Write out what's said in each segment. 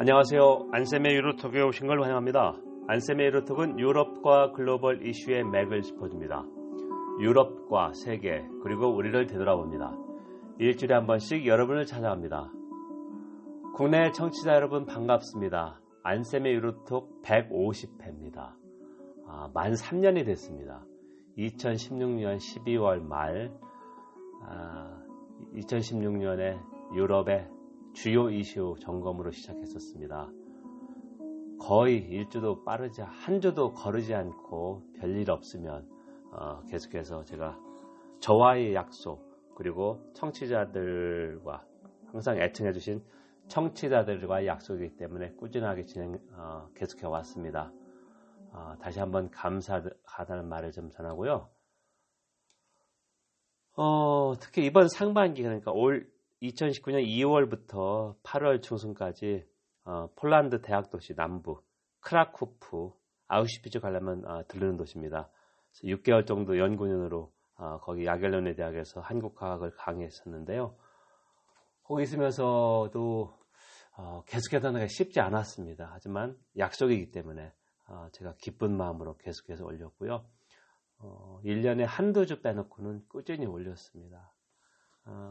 안녕하세요. 안쌤의 유로톡에 오신 걸 환영합니다. 안쌤의 유로톡은 유럽과 글로벌 이슈의 맥을 짚어줍니다. 유럽과 세계 그리고 우리를 되돌아봅니다. 일주일에 한 번씩 여러분을 찾아갑니다. 국내 청취자 여러분 반갑습니다. 안쌤의 유로톡 150회입니다. 아, 만 3년이 됐습니다. 2016년 12월 말 아, 2016년에 유럽의 주요 이슈 점검으로 시작했었습니다. 거의 일주도 빠르지 한 주도 거르지 않고 별일 없으면 어, 계속해서 제가 저와의 약속 그리고 청취자들과 항상 애청해 주신 청취자들과의 약속이기 때문에 꾸준하게 진행 어, 계속해 왔습니다. 어, 다시 한번 감사하다는 말을 좀 전하고요. 어, 특히 이번 상반기 그러니까 올 2019년 2월부터 8월 중순까지 어, 폴란드 대학 도시 남부 크라쿠프 아우슈피츠 가려면 어, 들르는 도시입니다. 6개월 정도 연구년으로 어, 거기 야겔론네 대학에서 한국과학을 강의했었는데요. 거기 있으면서도 어, 계속해서 하기가 쉽지 않았습니다. 하지만 약속이기 때문에 어, 제가 기쁜 마음으로 계속해서 올렸고요. 1년에 한두 주 빼놓고는 꾸준히 올렸습니다.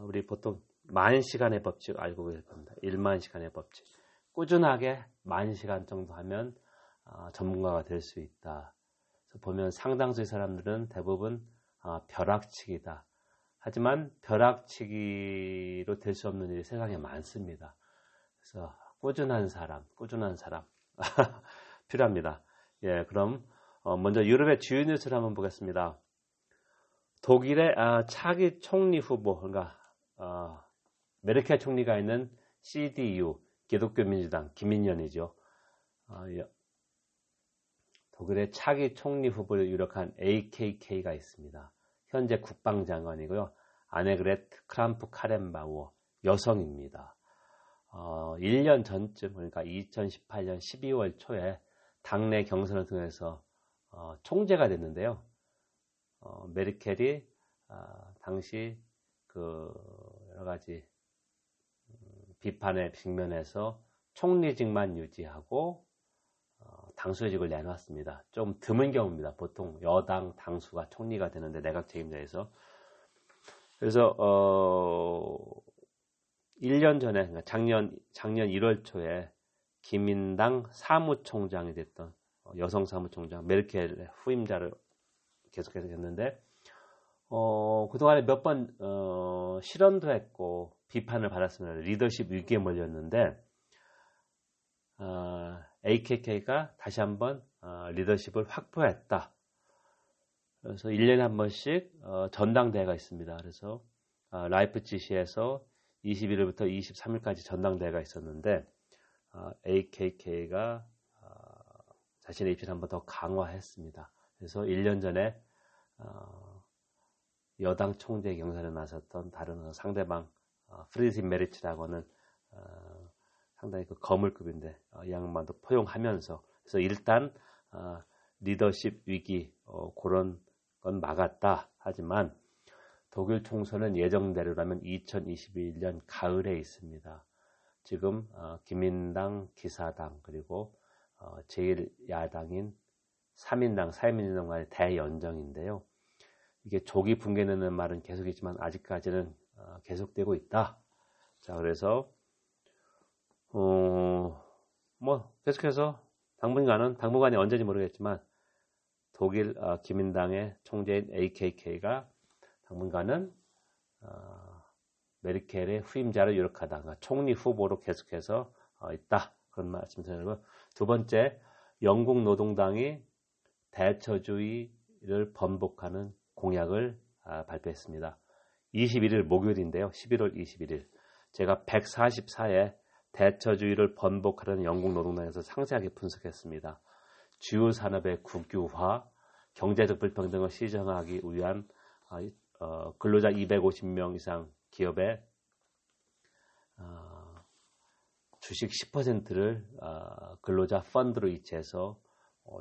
우리 보통 만 시간의 법칙 알고 계실 겁니다. 1만 시간의 법칙. 꾸준하게 만 시간 정도 하면 어, 전문가가 될 수 있다. 보면 상당수의 사람들은 대부분 어, 벼락치기다. 하지만 벼락치기로 될 수 없는 일이 세상에 많습니다. 그래서 꾸준한 사람, 꾸준한 사람 필요합니다. 예, 그럼 어, 먼저 유럽의 주요 뉴스를 한번 보겠습니다. 독일의 아, 차기 총리 후보, 그러니까 어, 메르켈 총리가 있는 CDU 기독교 민주당 기민련이죠. 어, 독일의 차기 총리 후보를 유력한 AKK가 있습니다. 현재 국방장관이고요. 아네그레트 크람프 카렌바우어 여성입니다. 어, 1년 전쯤 그러니까 2018년 12월 초에 당내 경선을 통해서 어, 총재가 됐는데요. 어, 메르켈이 아, 당시 그 여러 가지 비판에 직면해서 총리직만 유지하고 어, 당수직을 내놨습니다. 좀 드문 경우입니다. 보통 여당 당수가 총리가 되는데 내각 책임자에서 그래서 어 1년 전에 그러니까 작년 작년 1월 초에 기민당 사무총장이 됐던 어, 여성 사무총장 메르켈 후임자를 계속해서 했는데 어, 그동안에 몇 번 어, 실언도 했고 비판을 받았습니다. 리더십 위기에 몰렸는데 어, AKK가 다시 한번 어, 리더십을 확보했다. 그래서 1년에 한 번씩 어, 전당대회가 있습니다. 그래서 어, 라이프치히시에서 21일부터 23일까지 전당대회가 있었는데 AKK가 자신의 입지를 한 번 더 강화했습니다. 그래서 1년 전에 여당 총재 경선에 나섰던 다른 상대방 어, 프리드리히 메르츠라고 하는 어, 상당히 그 거물급인데 어, 이 양반도 포용하면서 그래서 일단 어, 리더십 위기 어, 그런 건 막았다 하지만 독일 총선은 예정대로라면 2021년 가을에 있습니다. 지금 어, 기민당, 기사당 그리고 제1야당인 3인당, 4인민주당 간의 대연정인데요. 이게 조기 붕괴되는 말은 계속 있지만 아직까지는 어, 계속되고 있다. 자, 그래서 어, 뭐 계속해서 당분간은 당분간이 언제인지 모르겠지만 독일 어, 기민당의 총재인 AKK가 당분간은 어, 메르켈의 후임자를 유력하다. 그러니까 총리 후보로 계속해서 어, 있다. 그런 말씀 드리고 두 번째 영국 노동당이 대처주의를 번복하는 공약을 아, 발표했습니다. 21일 목요일인데요. 11월 21일. 제가 144회 대처주의를 번복하려는 영국 노동당에서 상세하게 분석했습니다. 주요 산업의 국유화, 경제적 불평등을 시정하기 위한 아, 어, 근로자 250명 이상 기업의 어, 주식 10%를 어, 근로자 펀드로 이체해서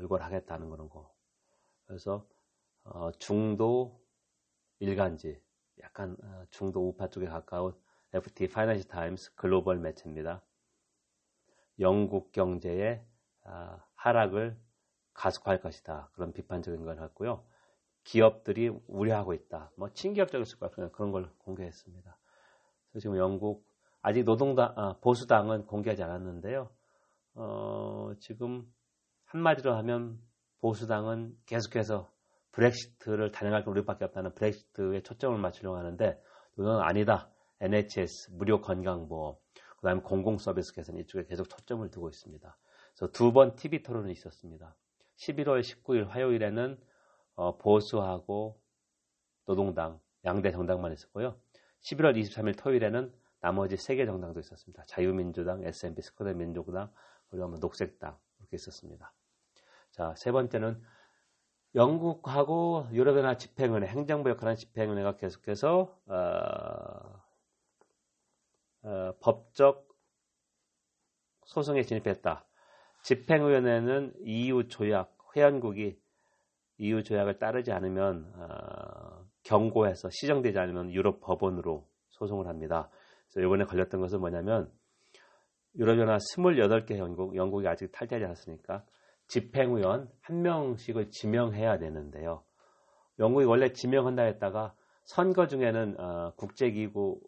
이걸 하겠다는 그런 거. 그래서 중도 일간지 약간 어, 중도 우파 쪽에 가까운 FT 파이낸셜 타임스 글로벌 매체입니다. 영국 경제의 아, 하락을 가속화할 것이다. 그런 비판적인 걸 했고요. 기업들이 우려하고 있다. 뭐 친기업적일 수가 없 그런 걸 공개했습니다. 그래서 지금 영국 아직 노동당 아, 보수당은 공개하지 않았는데요. 어, 지금 한마디로 하면 보수당은 계속해서 브렉시트를 단행할 우리밖에 없다는 브렉시트에 초점을 맞추려고 하는데 그건 아니다. NHS 무료 건강보험 그다음에 공공 서비스 개선 이쪽에 계속 초점을 두고 있습니다. 그래서 두 번 TV 토론이 있었습니다. 11월 19일 화요일에는 어, 보수하고 노동당 양대 정당만 있었고요. 11월 23일 토요일에는 나머지 세 개 정당도 있었습니다. 자유민주당, SNP, 스코다 민족당, 그리고 녹색당 이렇게 있었습니다. 자, 세 번째는 영국하고 유럽연합 집행은행, 행정부 역할하는 집행은행가 계속해서 어, 어, 법적 소송에 진입했다. 집행위원회는 EU 조약, 회원국이 EU 조약을 따르지 않으면 어, 경고해서 시정되지 않으면 유럽 법원으로 소송을 합니다. 그래서 이번에 걸렸던 것은 뭐냐면 유럽연합 28개 영국, 영국이 아직 탈퇴하지 않았으니까 집행위원 한 명씩을 지명해야 되는데요. 영국이 원래 지명한다 했다가 선거 중에는 어, 국제기구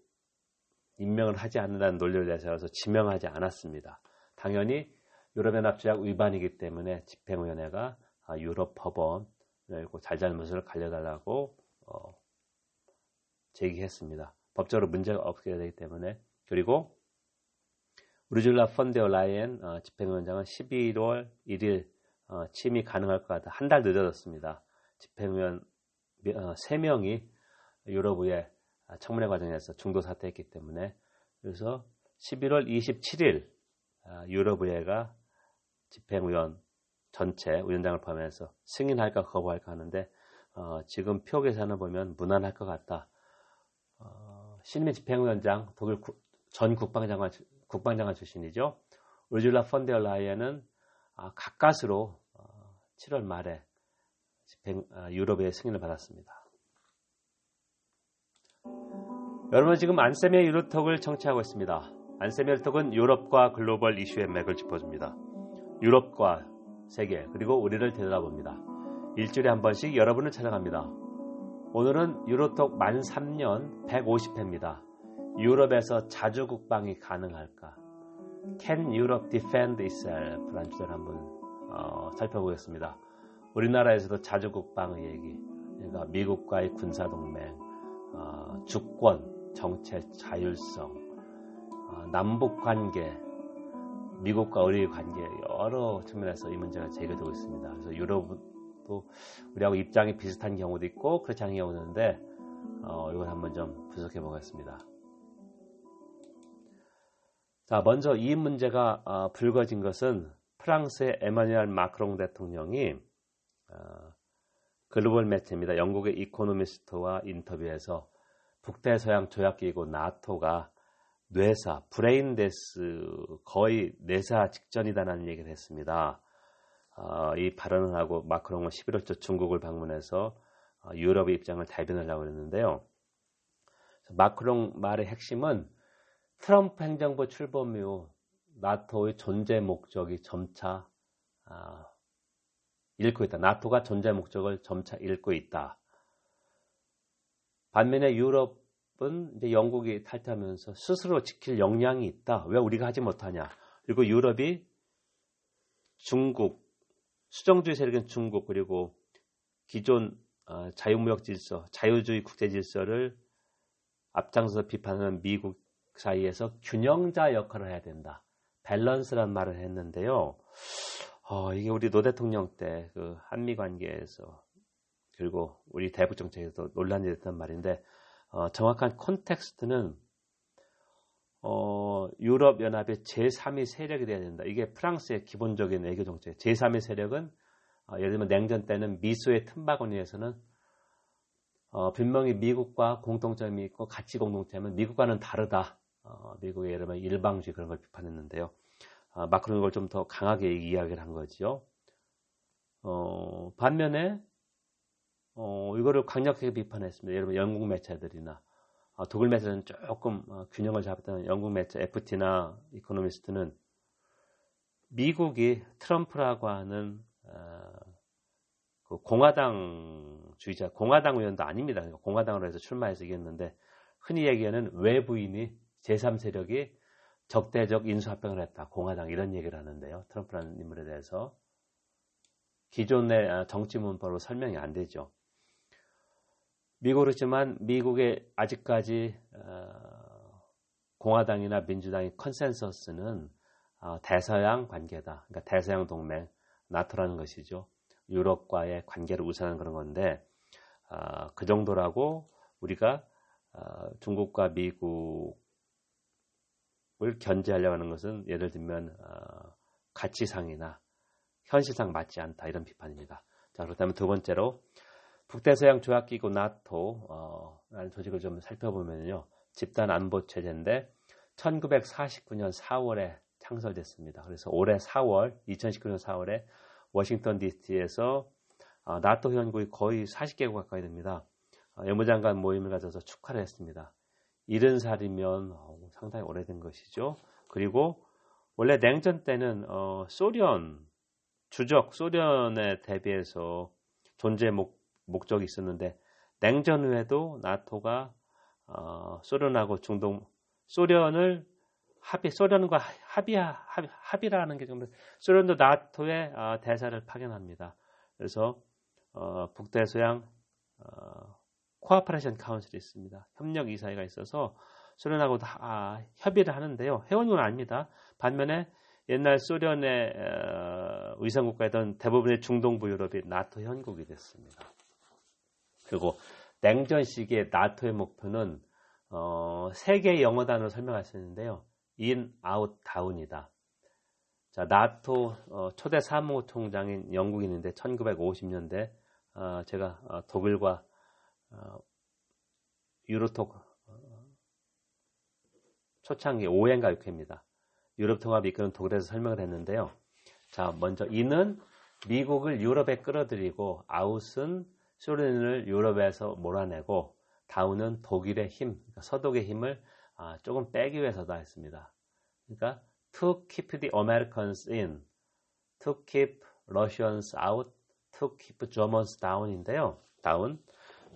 임명을 하지 않는다는 논리를 내세워서 지명하지 않았습니다. 당연히 유럽연합조약 위반이기 때문에 집행위원회가 아, 유럽 법원을 잘잘못을 갈려달라고 어, 제기했습니다. 법적으로 문제가 없게 되기 때문에 그리고 우르줄라 펀데어 라이엔 어, 집행위원장은 11월 1일 어, 취임이 가능할 것 같아 한 달 늦어졌습니다. 집행위원 어, 3명이 유럽의 청문회 과정에서 중도 사퇴했기 때문에 그래서 11월 27일 아, 유럽의회가 집행위원 전체 위원장을 포함해서 승인할까 거부할까 하는데 어, 지금 표 계산을 보면 무난할 것 같다. 어, 신임 집행위원장 독일 구, 전 국방장관 국방장관 출신이죠. 우르줄라 펀데어 라이엔은 아, 가까스로 어, 7월 말에 집행, 아, 유럽의 승인을 받았습니다. 여러분 지금 안세미의 유로톡을 청취하고 있습니다. 안세미의 유로톡은 유럽과 글로벌 이슈의 맥을 짚어줍니다. 유럽과 세계 그리고 우리를 되돌아봅니다. 일주일에 한 번씩 여러분을 찾아갑니다. 오늘은 유로톡 만 3년 150회입니다. 유럽에서 자주 국방이 가능할까? Can Europe defend itself? 라는 주제를 한번 어, 살펴보겠습니다. 우리나라에서도 자주 국방의 얘기, 그러니까 미국과의 군사 동맹, 어, 주권, 정책 자율성, 어, 남북 관계, 미국과 우리의 관계 여러 측면에서 이 문제가 제기되고 있습니다. 그래서 유럽도 우리하고 입장이 비슷한 경우도 있고 그렇지 않은 경우도 있는데 어, 이걸 한번 좀 분석해 보겠습니다. 자, 먼저 이 문제가 어, 불거진 것은 프랑스의 에마뉴엘 마크롱 대통령이 어, 글로벌 매체입니다. 영국의 이코노미스트와 인터뷰에서 북대서양 조약기구 나토가 뇌사, brain death 거의 뇌사 직전이다라는 얘기를 했습니다. 어, 이 발언을 하고 마크롱은 11월 초 중국을 방문해서 어, 유럽의 입장을 대변하려고 했는데요. 마크롱 말의 핵심은 트럼프 행정부 출범 이후 나토의 존재 목적이 점차 어, 잃고 있다. 나토가 존재 목적을 점차 잃고 있다. 반면에 유럽은 이제 영국이 탈퇴하면서 스스로 지킬 역량이 있다. 왜 우리가 하지 못하냐? 그리고 유럽이 중국, 수정주의 세력인 중국 그리고 기존 어, 자유무역 질서, 자유주의 국제 질서를 앞장서 비판하는 미국 사이에서 균형자 역할을 해야 된다. balancer란 말을 했는데요. 어, 이게 우리 노 대통령 때 그 한미 관계에서 그리고 우리 대북 정책에서 논란이 됐던 말인데 어, 정확한 context는 어, 유럽 연합의 제3위 세력이 돼야 된다. 이게 프랑스의 기본적인 외교 정책. 제3위 세력은 어, 예를 들면 냉전 때는 미소의 틈바구니에서는 어, 분명히 미국과 공통점이 있고 가치 공동체면 미국과는 다르다. 어, 미국의 예를 들면 일방주의 그런 걸 비판했는데요. 어, 마크롱이 걸 좀 더 강하게 이야기를 한 거죠. 어, 반면에 어, 이거를 강력하게 비판했습니다. 여러분 영국 매체들이나 어, 독일 매체는 조금 어, 균형을 잡았던 영국 매체 FT나 이코노미스트는 미국이 트럼프라고 하는 어, 그 공화당 주의자, 공화당 의원도 아닙니다. 그러니까 공화당으로 해서 출마해서 이겼는데 흔히 얘기하는 외부인이 제3세력이 적대적 인수합병을 했다. 공화당 이런 얘기를 하는데요. 트럼프라는 인물에 대해서 기존의 아, 정치 문법으로 설명이 안 되죠. 미국으로지만 미국의 아직까지 어, 공화당이나 민주당의 컨센서스는 어, 대서양 관계다. 그러니까 대서양 동맹, 나토라는 것이죠. 유럽과의 관계를 우선하는 그런 건데 어, 그 정도라고 우리가 어, 중국과 미국 을 견제하려고 하는 것은 예를 들면 어, 가치상이나 현실상 맞지 않다 이런 비판입니다. 자 그렇다면 두 번째로 북대서양 조약기구 나토라는 조직을 좀 살펴보면요 집단 안보 체제인데 1949년 4월에 창설됐습니다. 그래서 올해 4월 2019년 4월에 워싱턴 DC에서 어, 나토 회원국이 거의 40개국 가까이 됩니다. 어, 외무장관 모임을 가져서 축하를 했습니다. 70살이면 어, 상당히 오래된 것이죠. 그리고 원래 냉전 때는 소련 주적 소련에 대비해서 존재 목, 목적이 있었는데 냉전 후에도 나토가 소련하고 중동 소련을 합의, 소련과 합의, 합의, 합의라는 게 정말, 소련도 나토의 어, 대사를 파견합니다. 그래서, 어, 북대서양, 어, Cooperation Council이 있습니다. 협력 이사회가 있어서 소련하고 다 아, 협의를 하는데요. 회원국은 아닙니다. 반면에 옛날 소련의 어, 위성국가였던 대부분의 중동부 유럽이 나토 회원국이 됐습니다. 그리고 냉전 시기에 나토의 목표는 어, 세 개 영어 단어로 설명할 수 있는데요. in, out, down이다. 자, 나토 어, 초대 사무총장인 영국인인데 1950년대 어, 제가 어, 독일과 어, 유로톡 어, 초창기 5회인가 6회입니다. 유럽 통합이 이끄는 독일에서 설명을 했는데요. 자, 먼저 in은 미국을 유럽에 끌어들이고 아웃은 소련을 유럽에서 몰아내고 다운은 독일의 힘, 그러니까 서독의 힘을 아, 조금 빼기 위해서다 했습니다. 그러니까 to keep the Americans in, to keep Russians out, to keep Germans down인데요. 다운.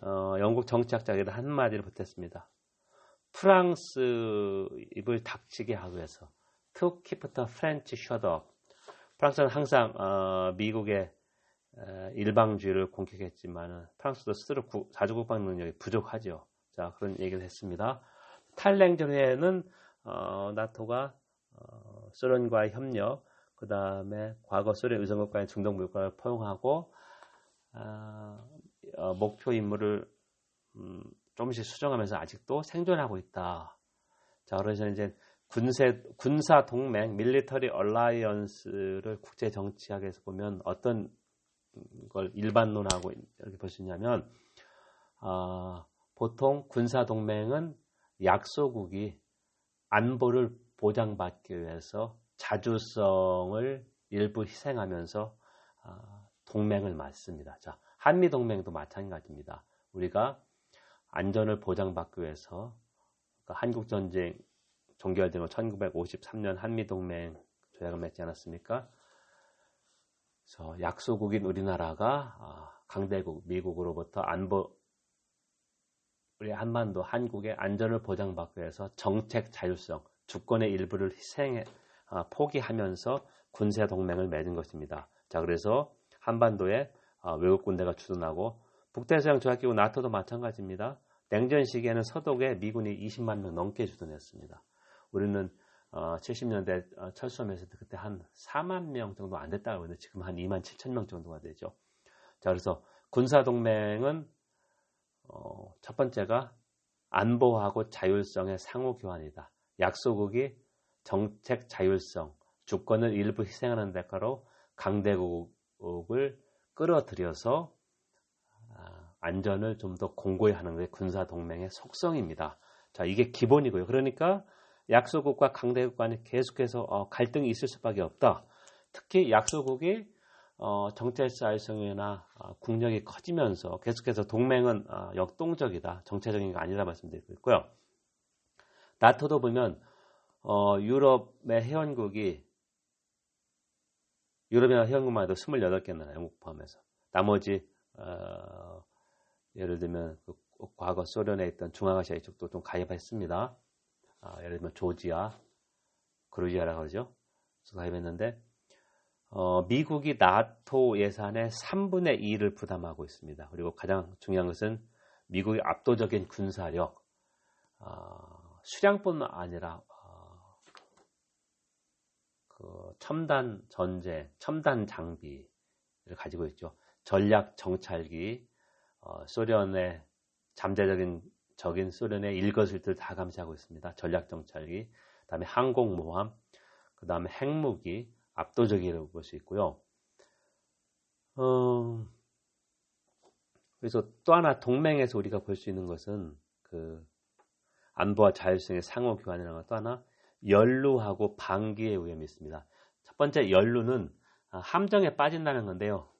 어, 영국 정치학자에게 한마디를 보탰습니다. 프랑스 입을 닥치게 하기 위해서 to keep the French shut up. 프랑스는 항상 어, 미국의 어, 일방주의를 공격했지만 프랑스도 스스로 구, 자주 국방 능력이 부족하죠. 자 그런 얘기를 했습니다. 탈냉전 후에는 어, 나토가 어, 소련과의 협력, 그 다음에 과거 소련 의성국가의 중동무역과를 포용하고 아, 어, 목표 임무를 음, 조금씩 수정하면서 아직도 생존하고 있다. 자, 그래서 이제 군세, 군사 동맹, 밀리터리 얼라이언스를 국제 정치학에서 보면 어떤 걸 일반론하고 이렇게 볼 수 있냐면, 어, 보통 군사 동맹은 약소국이 안보를 보장받기 위해서 자주성을 일부 희생하면서 아, 동맹을 맞습니다. 자, 한미 동맹도 마찬가지입니다. 우리가 안전을 보장받기 위해서 그러니까 한국 전쟁 종결된 후 1953년 한미 동맹 조약을 맺지 않았습니까? 그래서 약소국인 우리나라가 아, 강대국 미국으로부터 안보 우리 한반도 한국의 안전을 보장받기 위해서 정책 자율성, 주권의 일부를 희생해 아, 포기하면서 군사 동맹을 맺은 것입니다. 자, 그래서 한반도에 아, 외국 군대가 주둔하고 북대서양 조약기구 나토도 마찬가지입니다. 냉전 시기에는 서독에 미군이 20만 명 넘게 주둔했습니다. 우리는 70년대 어, 어, 철수하면서 그때 한 4만 명 정도 안 됐다고 하는데 지금 한 2만 7천 명 정도가 되죠. 자, 그래서 군사동맹은 어, 첫 번째가 안보하고 자율성의 상호 교환이다. 약소국이 정책 자율성, 주권을 일부 희생하는 대가로 강대국을 끌어들여서 아, 안전을 좀 더 공고히 하는 게 군사 동맹의 속성입니다. 자, 이게 기본이고요. 그러니까 약소국과 강대국 간에 계속해서 어, 갈등이 있을 수밖에 없다. 특히 약소국이 어, 정체자율성이나 어, 국력이 커지면서 계속해서 동맹은 어, 역동적이다. 정체적인 게 아니다 말씀드리고 있고요. 나토도 보면 어, 유럽의 회원국이 유럽연합 회원국만 해도 28개 나라 영국 포함해서 나머지 어, 예를 들면 그 과거 소련에 있던 중앙아시아 이쪽도 좀 가입했습니다. 아, 예를 들면 조지아, 그루지아라고 그러죠. 가입했는데 어, 미국이 나토 예산의 3분의 2를 부담하고 있습니다. 그리고 가장 중요한 것은 미국의 압도적인 군사력, 어, 수량뿐만 아니라 어, 그 첨단 전제, 첨단 장비를 가지고 있죠. 전략 정찰기, 어, 소련의 잠재적인 적인 소련의 일거수일투를 다 감시하고 있습니다. 전략 정찰기, 그다음에 항공모함, 그다음에 핵무기 압도적이라고 볼 수 있고요. 어, 그래서 또 하나 동맹에서 우리가 볼 수 있는 것은 그 안보와 자율성의 상호 교환이라는 것 또 하나 연루하고 방기의 위험이 있습니다. 첫 번째 연루는 함정에 빠진다는 건데요.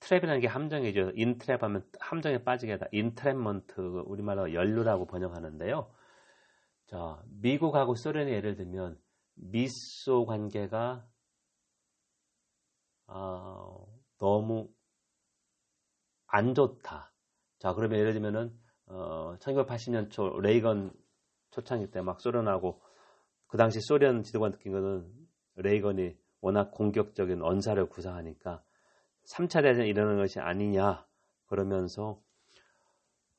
trap이라는 게 함정이죠. entrap 하면 함정에 빠지게 하다. entrapment 우리말로 연루라고 번역하는데요. 자, 미국하고 소련의 예를 들면 미소 관계가 어, 너무 안 좋다. 자, 그러면 예를 들면은 어, 1980년 초 레이건 초창기 때 막 소련하고 그 당시 소련 지도관 느낀 거는 레이건이 워낙 공격적인 언사를 구사하니까 3차 대전 일어나는 것이 아니냐 그러면서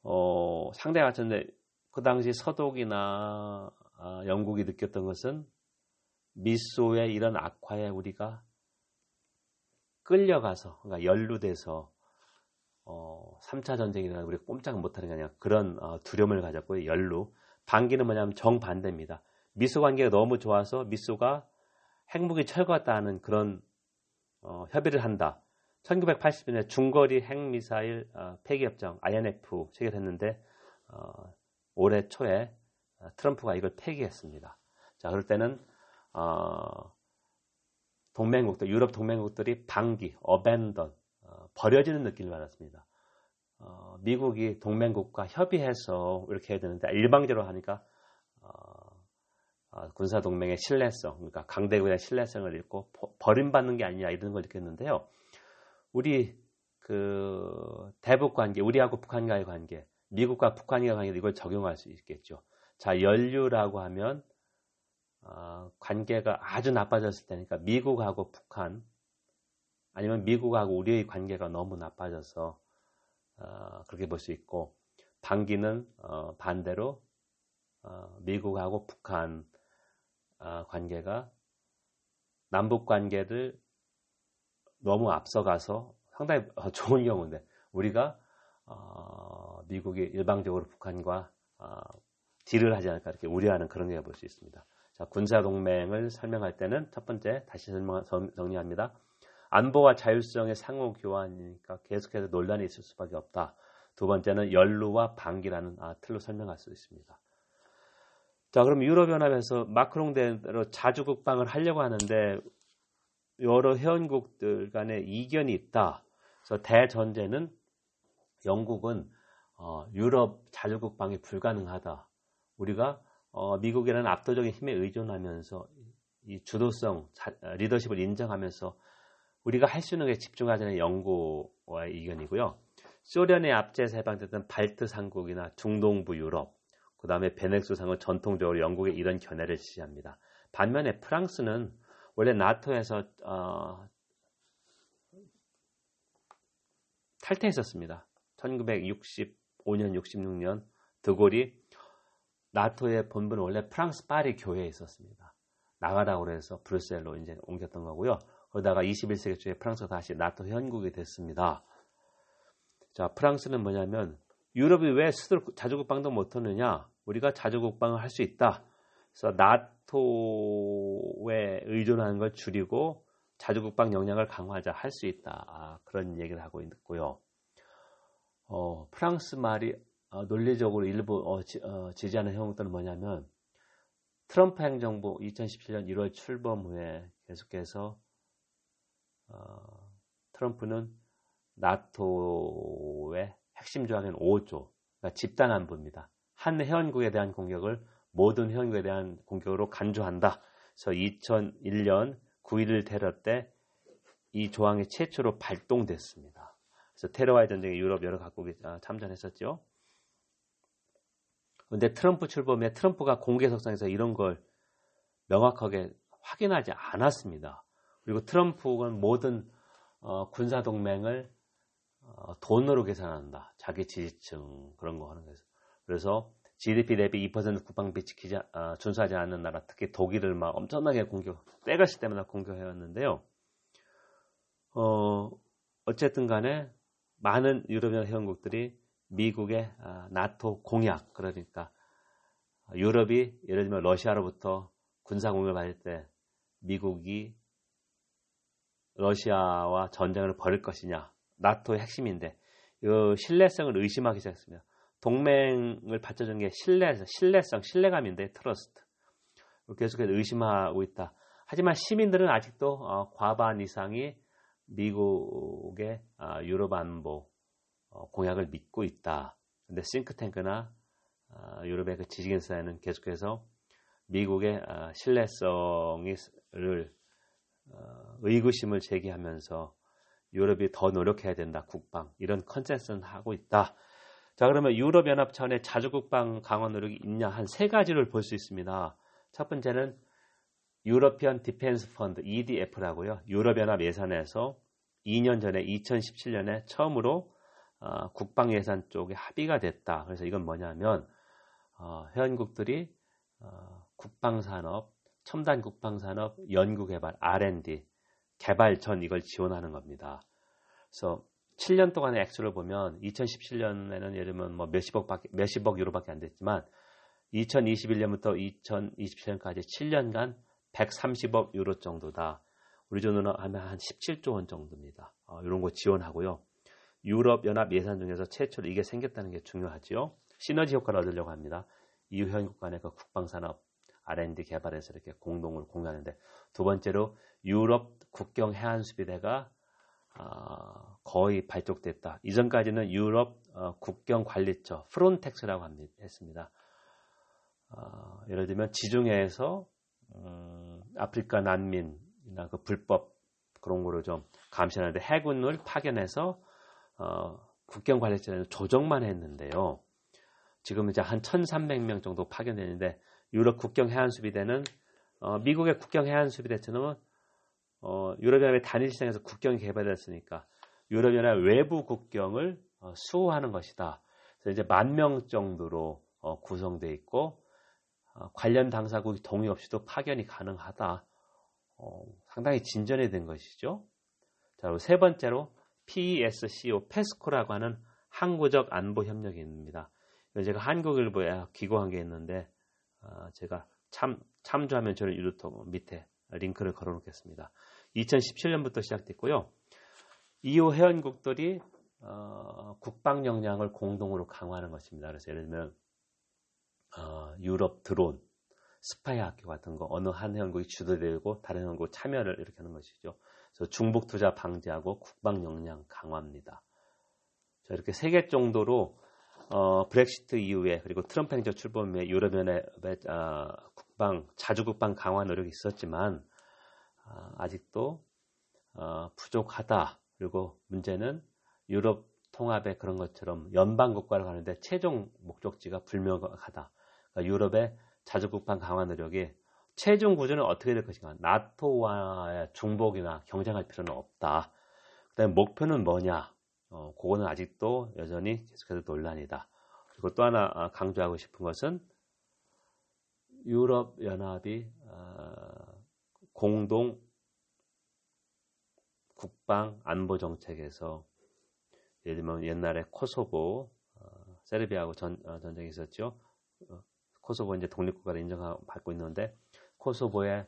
어, 상대 같은데 그 당시 서독이나 아, 영국이 느꼈던 것은 미소의 이런 악화에 우리가 끌려가서 그러니까 연루돼서 어, 3차 전쟁이 일어나 우리가 꼼짝 못하는 게 아니라 그런 어, 두려움을 가졌고 연루 반기는 뭐냐면 정반대입니다. 미소 관계가 너무 좋아서 미소가 핵무기 철거했다는 그런 어, 협의를 한다. 1980년에 중거리 핵미사일 어, 폐기협정 INF 체결했는데 어, 올해 초에 어, 트럼프가 이걸 폐기했습니다. 자, 그럴 때는 어, 동맹국들, 유럽 동맹국들이 방기, 어벤던, 어, 버려지는 느낌을 받았습니다. 어, 미국이 동맹국과 협의해서 이렇게 해야 되는데 일방적으로 하니까 군사 동맹의 신뢰성, 그러니까 강대국의 신뢰성을 잃고 버림받는 게 아니냐 이런 걸 느꼈는데요. 우리 그 대북 관계, 우리하고 북한과의 관계, 미국과 북한과의 관계 이걸 적용할 수 있겠죠. 자, 연류라고 하면 어, 관계가 아주 나빠졌을 때니까 미국하고 북한 아니면 미국하고 우리의 관계가 너무 나빠져서 어, 그렇게 볼 수 있고 반기는 어, 반대로 어, 미국하고 북한 어, 관계가 남북 관계를 너무 앞서가서 상당히 어, 좋은 경우인데 우리가 미국이 일방적으로 북한과 딜을 하지 않을까 이렇게 우려하는 그런 게볼수 있습니다. 자, 군사 동맹을 설명할 때는 첫 번째 다시 설명, 정리합니다. 안보와 자율성의 상호 교환이니까 계속해서 논란이 있을 수밖에 없다. 두 번째는 연루와 방기라는 아, 틀로 설명할 수 있습니다. 자, 그럼 유럽연합에서 마크롱 대로 자주국방을 하려고 하는데 여러 회원국들 간에 이견이 있다. 그래서 대전제는 영국은 어, 유럽 자주국방이 불가능하다. 우리가 어, 미국이라는 압도적인 힘에 의존하면서 이 주도성, 자, 리더십을 인정하면서 우리가 할 수 있는 게 집중하자는 영국와의 의견이고요. 소련의 앞제에서 해방됐던 발트 상국이나 중동부 유럽, 그 다음에 베넥수상은 전통적으로 영국의 이런 견해를 지지합니다. 반면에 프랑스는 원래 나토에서 어, 탈퇴했었습니다. 1965년, 66년 드골이 나토의 본부는 원래 프랑스 파리 교회에 있었습니다. 나가라고 그래서 브뤼셀로 이제 옮겼던 거고요. 그러다가 21세기 초에 프랑스가 다시 나토 회원국이 됐습니다. 자, 프랑스는 뭐냐면 유럽이 왜 스스로 자주국방도 못하느냐? 우리가 자주국방을 할 수 있다. 그래서 나토에 의존하는 걸 줄이고 자주국방 역량을 강화하자 할 수 있다. 아, 그런 얘기를 하고 있고요. 어, 프랑스 말이 어, 논리적으로 일부 어, 지, 어, 지하는 형국들은 뭐냐면 트럼프 행정부 2017년 1월 출범 후에 계속해서 어, 트럼프는 나토의 핵심 조항인 5조, 그러니까 집단 안보입니다. 한 회원국에 대한 공격을 모든 회원국에 대한 공격으로 간주한다. 그래서 2001년 9.11 테러 때 이 조항이 최초로 발동됐습니다. 그래서 테러와의 전쟁에 유럽 여러 각국이 아, 참전했었죠. 그런데 트럼프 출범에 트럼프가 공개석상에서 이런 걸 명확하게 확인하지 않았습니다. 그리고 트럼프는 모든 어, 군사 동맹을 어, 돈으로 계산한다. 자기 지지층 그런 거 하는 거에서 그래서 GDP 대비 2% 국방비 지키지 어, 준수하지 않는 나라, 특히 독일을 막 엄청나게 공격, 때가시 때마다 공격해왔는데요. 어, 어쨌든 간에 많은 유럽연 회원국들이 미국의 아, 나토 공약, 그러니까 유럽이 예를 들면 러시아로부터 군사 공격을 받을 때 미국이 러시아와 전쟁을 벌일 것이냐, 나토의 핵심인데 이 신뢰성을 의심하기 시작했습니다. 동맹을 받쳐준 게 신뢰, 신뢰성, 신뢰감인데 trust. 계속해서 의심하고 있다. 하지만 시민들은 아직도 어, 과반 이상이 미국의 어, 유럽 안보 어, 공약을 믿고 있다. 근데 싱크탱크나 어, 유럽의 그 지식인 사회는 계속해서 미국의 어, 신뢰성을 어, 의구심을 제기하면서 유럽이 더 노력해야 된다. 국방 이런 consensus는 하고 있다. 자 그러면 유럽 연합 차원의 자주 국방 강화 노력이 있냐 한 세 가지를 볼 수 있습니다. 첫 번째는 European Defence Fund EDF라고요. 유럽 연합 예산에서 2년 전에 2017년에 처음으로 어, 국방 예산 쪽에 합의가 됐다. 그래서 이건 뭐냐면 어, 회원국들이 어, 국방산업, 첨단 국방산업 연구개발 R&D 개발 전 이걸 지원하는 겁니다. 그래서 7년 동안의 액수를 보면 2017년에는 예를 들면 뭐 몇십억 밖에, 몇십억 유로밖에 안 됐지만 2021년부터 2027년까지 7년간 130억 유로 정도다. 우리 돈으로 하면 한 17조 원 정도입니다. 어, 이런 거 지원하고요. 유럽 연합 예산 중에서 최초로 이게 생겼다는 게 중요하지요. 시너지 효과를 얻으려고 합니다. EU 회원국 간의 그 국방산업 R&D 개발에서 이렇게 공동을 공유하는데 두 번째로 유럽 국경 해안 수비대가 어, 거의 발족됐다. 이전까지는 유럽 어, 국경 관리처 프론텍스라고 합니다, 했습니다. 어, 예를 들면 지중해에서 음, 아프리카 난민이나 그 불법 그런 거를 좀 감시하는데 해군을 파견해서 어, 국경 관리처는 조정만 했는데요. 지금 이제 한 1,300명 정도 파견되는데 유럽 국경 해안 수비대는 어, 미국의 국경 해안 수비대처럼 어, 유럽연합의 단일 시장에서 국경이 개발됐으니까 유럽연합 외부 국경을 어, 수호하는 것이다. 그래서 이제 만 명 정도로 어, 구성되어 있고 어, 관련 당사국이 동의 없이도 파견이 가능하다. 어, 상당히 진전이 된 것이죠. 자, 그리고 세 번째로 PESCO, 페스코라고 하는 항구적 안보 협력입니다. 제가 한국일보에 기고한 게 있는데 어, 제가 참 참조하면 저는 유로톡 밑에 링크를 걸어 놓겠습니다. 2017년부터 시작됐고요. 이후 회원국들이 어, 국방 역량을 공동으로 강화하는 것입니다. 그래서 예를 들면 어, 유럽 드론, 스파이 학교 같은 거 어느 한 회원국이 주도되고 다른 회원국 참여를 이렇게 하는 것이죠. 그래서 중복 투자 방지하고 국방 역량 강화입니다. 자, 이렇게 세 개 정도로 어, 브렉시트 이후에 그리고 트럼프 행정 출범 후에 유럽연합의 어, 국방 자주 국방 강화 노력이 있었지만 어, 아직도 어, 부족하다. 그리고 문제는 유럽 통합의 그런 것처럼 연방 국가를 가는데 최종 목적지가 불명하다. 그러니까 유럽의 자주 국방 강화 노력이 최종 구조는 어떻게 될 것인가? 나토와의 중복이나 경쟁할 필요는 없다. 그다음에 목표는 뭐냐? 어, 그거는 아직도 여전히 계속해서 논란이다. 그리고 또 하나 아, 강조하고 싶은 것은 유럽 연합이 어, 공동 국방 안보 정책에서 예를 들면 옛날에 코소보 어, 세르비아하고 전, 어, 전쟁이 있었죠. 어, 코소보 이제 독립국가를 인정받고 있는데 코소보에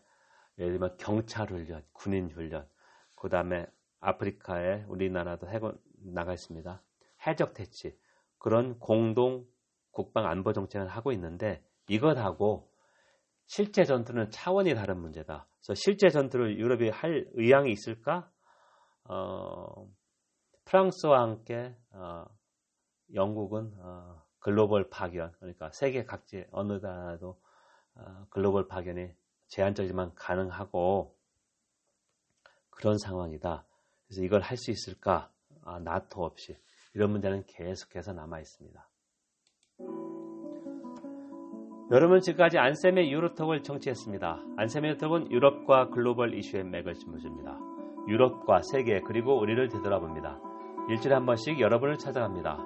예를 들면 경찰 훈련, 군인 훈련, 그 다음에 아프리카에 우리나라도 해군 나가 있습니다. 해적 대치 그런 공동 국방 안보 정책을 하고 있는데 이것하고 실제 전투는 차원이 다른 문제다. 그래서 실제 전투를 유럽이 할 의향이 있을까? 어, 프랑스와 함께 어, 영국은 어, 글로벌 파견, 그러니까 세계 각지 어느 나라도 어, 글로벌 파견이 제한적이지만 가능하고 그런 상황이다. 그래서 이걸 할 수 있을까? 아, 나토 없이 이런 문제는 계속해서 남아 있습니다. 여러분 지금까지 안쌤의 유로톡을 청취했습니다. 안쌤의 유로톡은 유럽과 글로벌 이슈의 맥을 짚어줍니다. 유럽과 세계 그리고 우리를 되돌아봅니다. 일주일에 한 번씩 여러분을 찾아갑니다.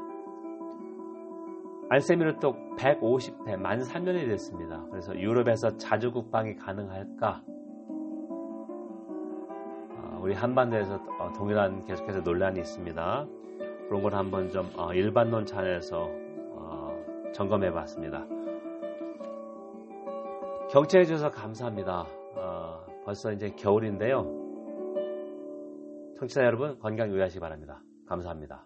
안쌤 유로톡 150회 만 3년이 됐습니다. 그래서 유럽에서 자주 국방이 가능할까? 아, 우리 한반도에서 어, 동일한 계속해서 논란이 있습니다. 그런 걸 한번 좀 어, 일반론 차원에서 어, 점검해 봤습니다. 경청해 주셔서 감사합니다. 어, 벌써 이제 겨울인데요. 청취자 여러분 건강 유의하시기 바랍니다. 감사합니다.